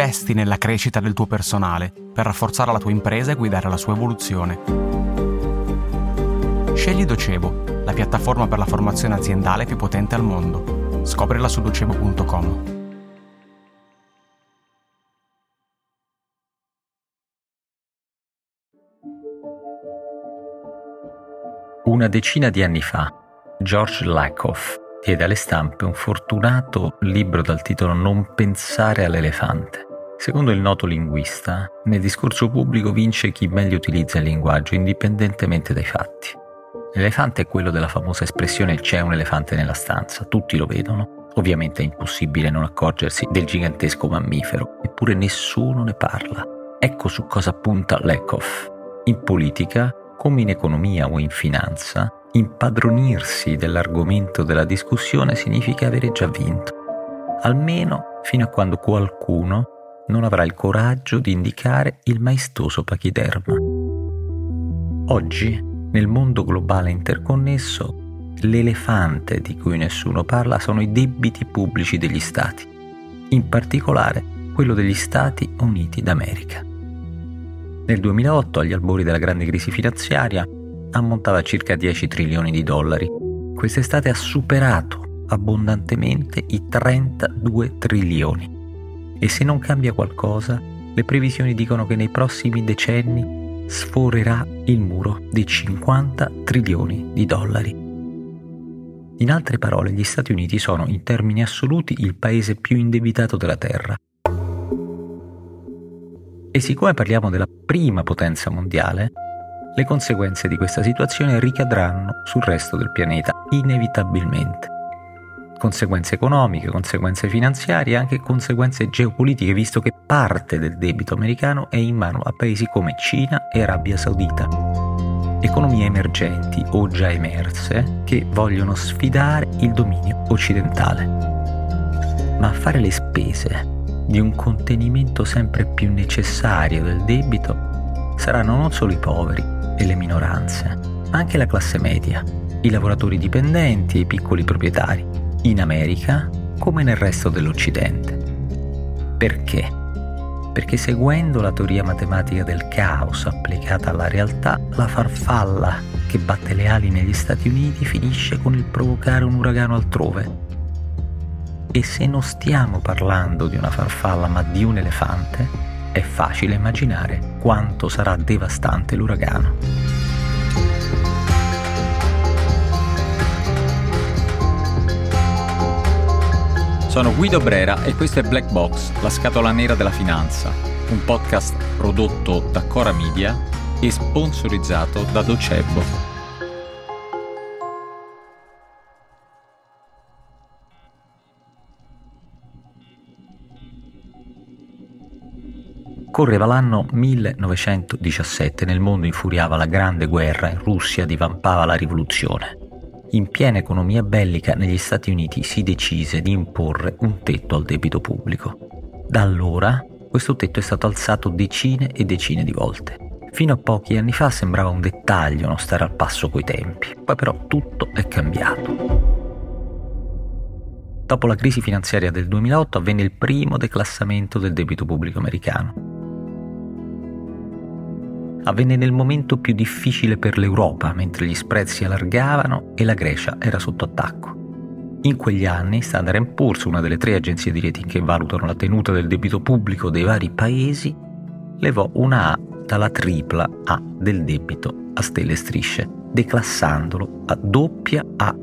investi nella crescita del tuo personale per rafforzare la tua impresa e guidare la sua evoluzione. Scegli Docebo, la piattaforma per la formazione aziendale più potente al mondo. Scoprila su docebo.com. Una decina di anni fa, George Lakoff diede alle stampe un fortunato libro dal titolo Non pensare all'elefante. Secondo il noto linguista, nel discorso pubblico vince chi meglio utilizza il linguaggio indipendentemente dai fatti. L'elefante è quello della famosa espressione c'è un elefante nella stanza, tutti lo vedono. Ovviamente è impossibile non accorgersi del gigantesco mammifero, eppure nessuno ne parla. Ecco su cosa punta Lekoff. In politica, come in economia o in finanza, impadronirsi dell'argomento della discussione significa avere già vinto, almeno fino a quando qualcuno non avrà il coraggio di indicare il maestoso pachiderma. Oggi, nel mondo globale interconnesso, l'elefante di cui nessuno parla sono i debiti pubblici degli Stati, in particolare quello degli Stati Uniti d'America. Nel 2008, agli albori della grande crisi finanziaria, ammontava a circa 10 trilioni di dollari. Quest'estate ha superato abbondantemente i 32 trilioni. E se non cambia qualcosa, le previsioni dicono che nei prossimi decenni sforerà il muro dei 50 trilioni di dollari. In altre parole, gli Stati Uniti sono in termini assoluti il paese più indebitato della Terra. E siccome parliamo della prima potenza mondiale, le conseguenze di questa situazione ricadranno sul resto del pianeta, inevitabilmente. Conseguenze economiche, conseguenze finanziarie e anche conseguenze geopolitiche, visto che parte del debito americano è in mano a paesi come Cina e Arabia Saudita. Economie emergenti o già emerse che vogliono sfidare il dominio occidentale. Ma fare le spese di un contenimento sempre più necessario del debito saranno non solo i poveri, e le minoranze, ma anche la classe media, i lavoratori dipendenti e i piccoli proprietari, in America come nel resto dell'Occidente. Perché? Perché seguendo la teoria matematica del caos applicata alla realtà, la farfalla che batte le ali negli Stati Uniti finisce con il provocare un uragano altrove. E se non stiamo parlando di una farfalla ma di un elefante, è facile immaginare quanto sarà devastante l'uragano. Sono Guido Brera e questo è Black Box, la scatola nera della finanza, un podcast prodotto da Cora Media e sponsorizzato da Docebo. Correva l'anno 1917, nel mondo infuriava la grande guerra, in Russia divampava la rivoluzione. In piena economia bellica negli Stati Uniti si decise di imporre un tetto al debito pubblico. Da allora questo tetto è stato alzato decine e decine di volte. Fino a pochi anni fa sembrava un dettaglio non stare al passo coi tempi, poi però tutto è cambiato. Dopo la crisi finanziaria del 2008 avvenne il primo declassamento del debito pubblico americano avvenne nel momento più difficile per l'Europa, mentre gli spread si allargavano e la Grecia era sotto attacco. In quegli anni Standard Poor's, una delle tre agenzie di rating che valutano la tenuta del debito pubblico dei vari paesi, levò una A dalla tripla A del debito a stelle e strisce, declassandolo a doppia A+.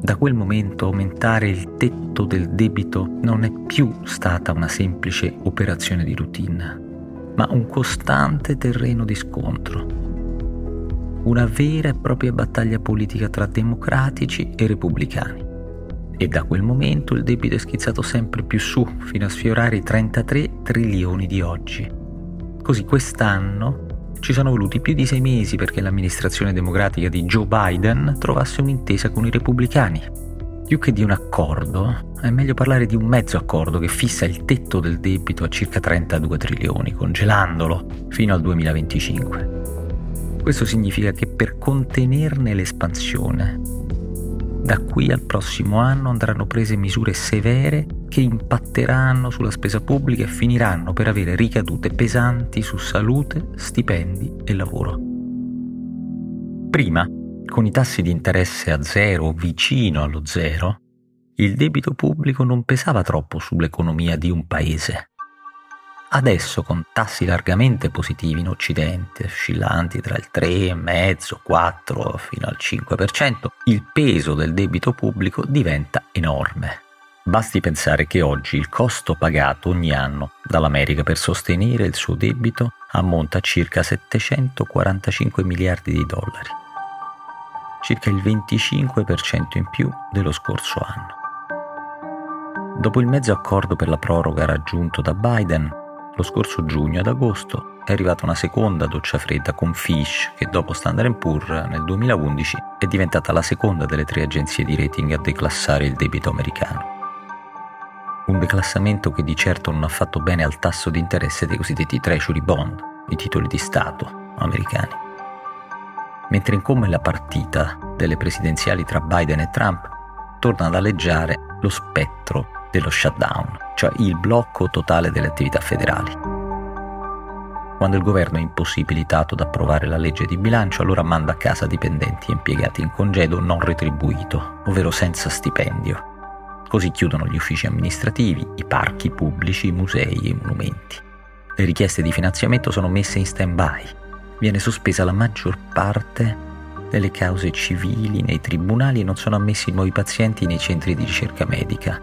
Da quel momento aumentare il tetto del debito non è più stata una semplice operazione di routine, ma un costante terreno di scontro. Una vera e propria battaglia politica tra democratici e repubblicani. E da quel momento il debito è schizzato sempre più su, fino a sfiorare i 33 trilioni di oggi. Così quest'anno ci sono voluti più di sei mesi perché l'amministrazione democratica di Joe Biden trovasse un'intesa con i repubblicani più che di un accordo, è meglio parlare di un mezzo accordo che fissa il tetto del debito a circa 32 trilioni, congelandolo fino al 2025. Questo significa che per contenerne l'espansione, da qui al prossimo anno andranno prese misure severe che impatteranno sulla spesa pubblica e finiranno per avere ricadute pesanti su salute, stipendi e lavoro. Prima, con i tassi di interesse a zero o vicino allo zero, il debito pubblico non pesava troppo sull'economia di un paese. Adesso, con tassi largamente positivi in Occidente, oscillanti tra il 3,5, 4 fino al 5%, il peso del debito pubblico diventa enorme. Basti pensare che oggi il costo pagato ogni anno dall'America per sostenere il suo debito ammonta a circa 745 miliardi di dollari, circa il 25% in più dello scorso anno. Dopo il mezzo accordo per la proroga raggiunto da Biden, lo scorso giugno ad agosto è arrivata una seconda doccia fredda con Fish che dopo Standard Poor's nel 2011 è diventata la seconda delle tre agenzie di rating a declassare il debito americano un declassamento che di certo non ha fatto bene al tasso di interesse dei cosiddetti treasury bond, i titoli di Stato americani. Mentre incombe la partita delle presidenziali tra Biden e Trump, torna ad alleggiare lo spettro dello shutdown, cioè il blocco totale delle attività federali. Quando il governo è impossibilitato ad approvare la legge di bilancio, allora manda a casa dipendenti e impiegati in congedo non retribuito, ovvero senza stipendio, Così chiudono gli uffici amministrativi, i parchi pubblici, i musei e i monumenti. Le richieste di finanziamento sono messe in stand-by. Viene sospesa la maggior parte delle cause civili nei tribunali e non sono ammessi nuovi pazienti nei centri di ricerca medica.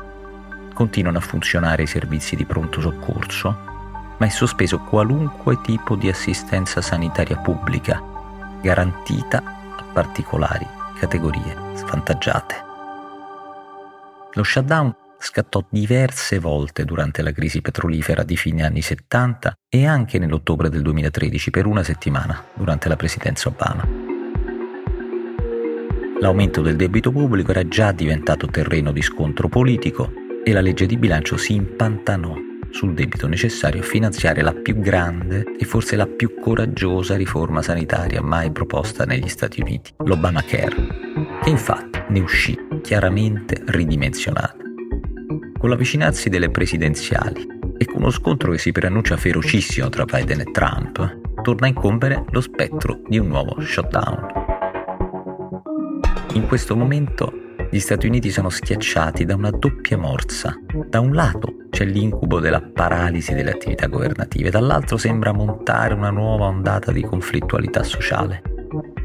Continuano a funzionare i servizi di pronto soccorso, ma è sospeso qualunque tipo di assistenza sanitaria pubblica, garantita a particolari categorie svantaggiate. Lo shutdown scattò diverse volte durante la crisi petrolifera di fine anni 70 e anche nell'ottobre del 2013 per una settimana durante la presidenza Obama. L'aumento del debito pubblico era già diventato terreno di scontro politico e la legge di bilancio si impantanò sul debito necessario a finanziare la più grande e forse la più coraggiosa riforma sanitaria mai proposta negli Stati Uniti, l'Obamacare, che infatti ne uscì chiaramente ridimensionata. Con l'avvicinarsi delle presidenziali e con uno scontro che si preannuncia ferocissimo tra Biden e Trump, torna a incombere lo spettro di un nuovo shutdown. In questo momento gli Stati Uniti sono schiacciati da una doppia morsa. Da un lato c'è l'incubo della paralisi delle attività governative, dall'altro sembra montare una nuova ondata di conflittualità sociale.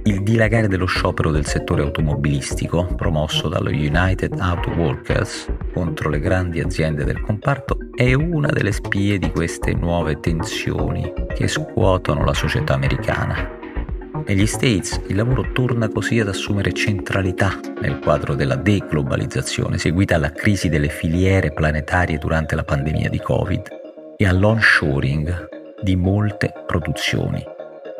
Il dilagare dello sciopero del settore automobilistico, promosso dallo United Auto Workers contro le grandi aziende del comparto, è una delle spie di queste nuove tensioni che scuotono la società americana. Negli States il lavoro torna così ad assumere centralità nel quadro della deglobalizzazione seguita alla crisi delle filiere planetarie durante la pandemia di Covid e all'onshoring di molte produzioni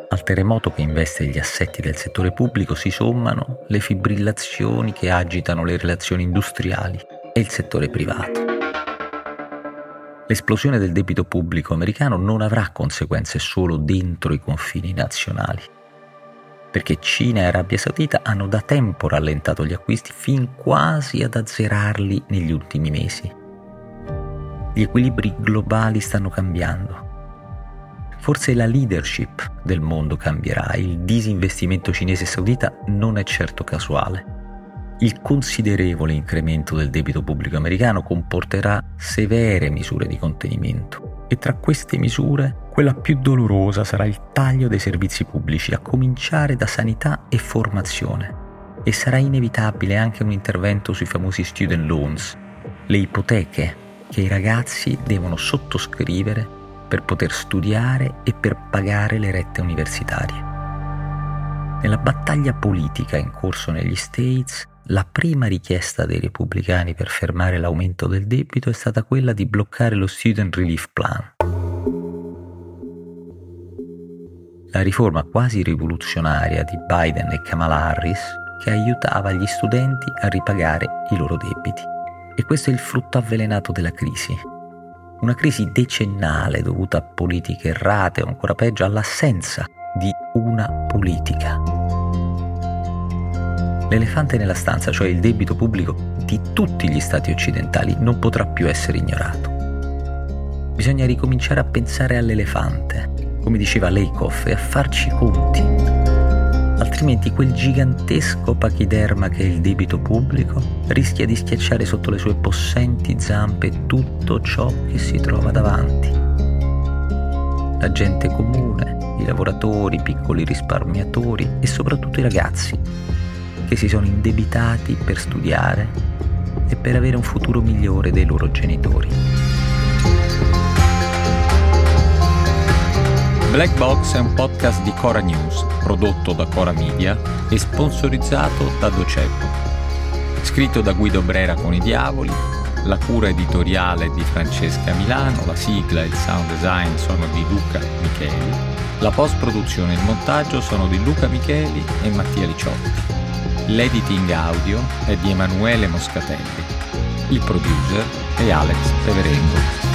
al terremoto che investe gli assetti del settore pubblico si sommano le fibrillazioni che agitano le relazioni industriali e il settore privato. L'esplosione del debito pubblico americano non avrà conseguenze solo dentro i confini nazionali, perché Cina e Arabia Saudita hanno da tempo rallentato gli acquisti fin quasi ad azzerarli negli ultimi mesi. Gli equilibri globali stanno cambiando Forse la leadership del mondo cambierà, il disinvestimento cinese e saudita non è certo casuale. Il considerevole incremento del debito pubblico americano comporterà severe misure di contenimento e tra queste misure quella più dolorosa sarà il taglio dei servizi pubblici, a cominciare da sanità e formazione. E sarà inevitabile anche un intervento sui famosi student loans, le ipoteche che i ragazzi devono sottoscrivere per poter studiare e per pagare le rette universitarie. Nella battaglia politica in corso negli States, la prima richiesta dei repubblicani per fermare l'aumento del debito è stata quella di bloccare lo Student Relief Plan. La riforma quasi rivoluzionaria di Biden e Kamala Harris che aiutava gli studenti a ripagare i loro debiti. E questo è il frutto avvelenato della crisi, una crisi decennale dovuta a politiche errate o ancora peggio all'assenza di una politica. L'elefante nella stanza, cioè il debito pubblico di tutti gli stati occidentali, non potrà più essere ignorato. Bisogna ricominciare a pensare all'elefante, come diceva Leikov, e a farci conti. Altrimenti quel gigantesco pachiderma che è il debito pubblico rischia di schiacciare sotto le sue possenti zampe tutto ciò che si trova davanti. La gente comune, i lavoratori, i piccoli risparmiatori e soprattutto i ragazzi che si sono indebitati per studiare e per avere un futuro migliore dei loro genitori. Black Box è un podcast di Cora News, prodotto da Cora Media e sponsorizzato da Docebo. Scritto da Guido Brera con i Diavoli, la cura editoriale di Francesca Milano, la sigla e il sound design sono di Luca Micheli, la post-produzione e il montaggio sono di Luca Micheli e Mattia Liciotti. L'editing audio è di Emanuele Moscatelli. Il producer è Alex Peverengo.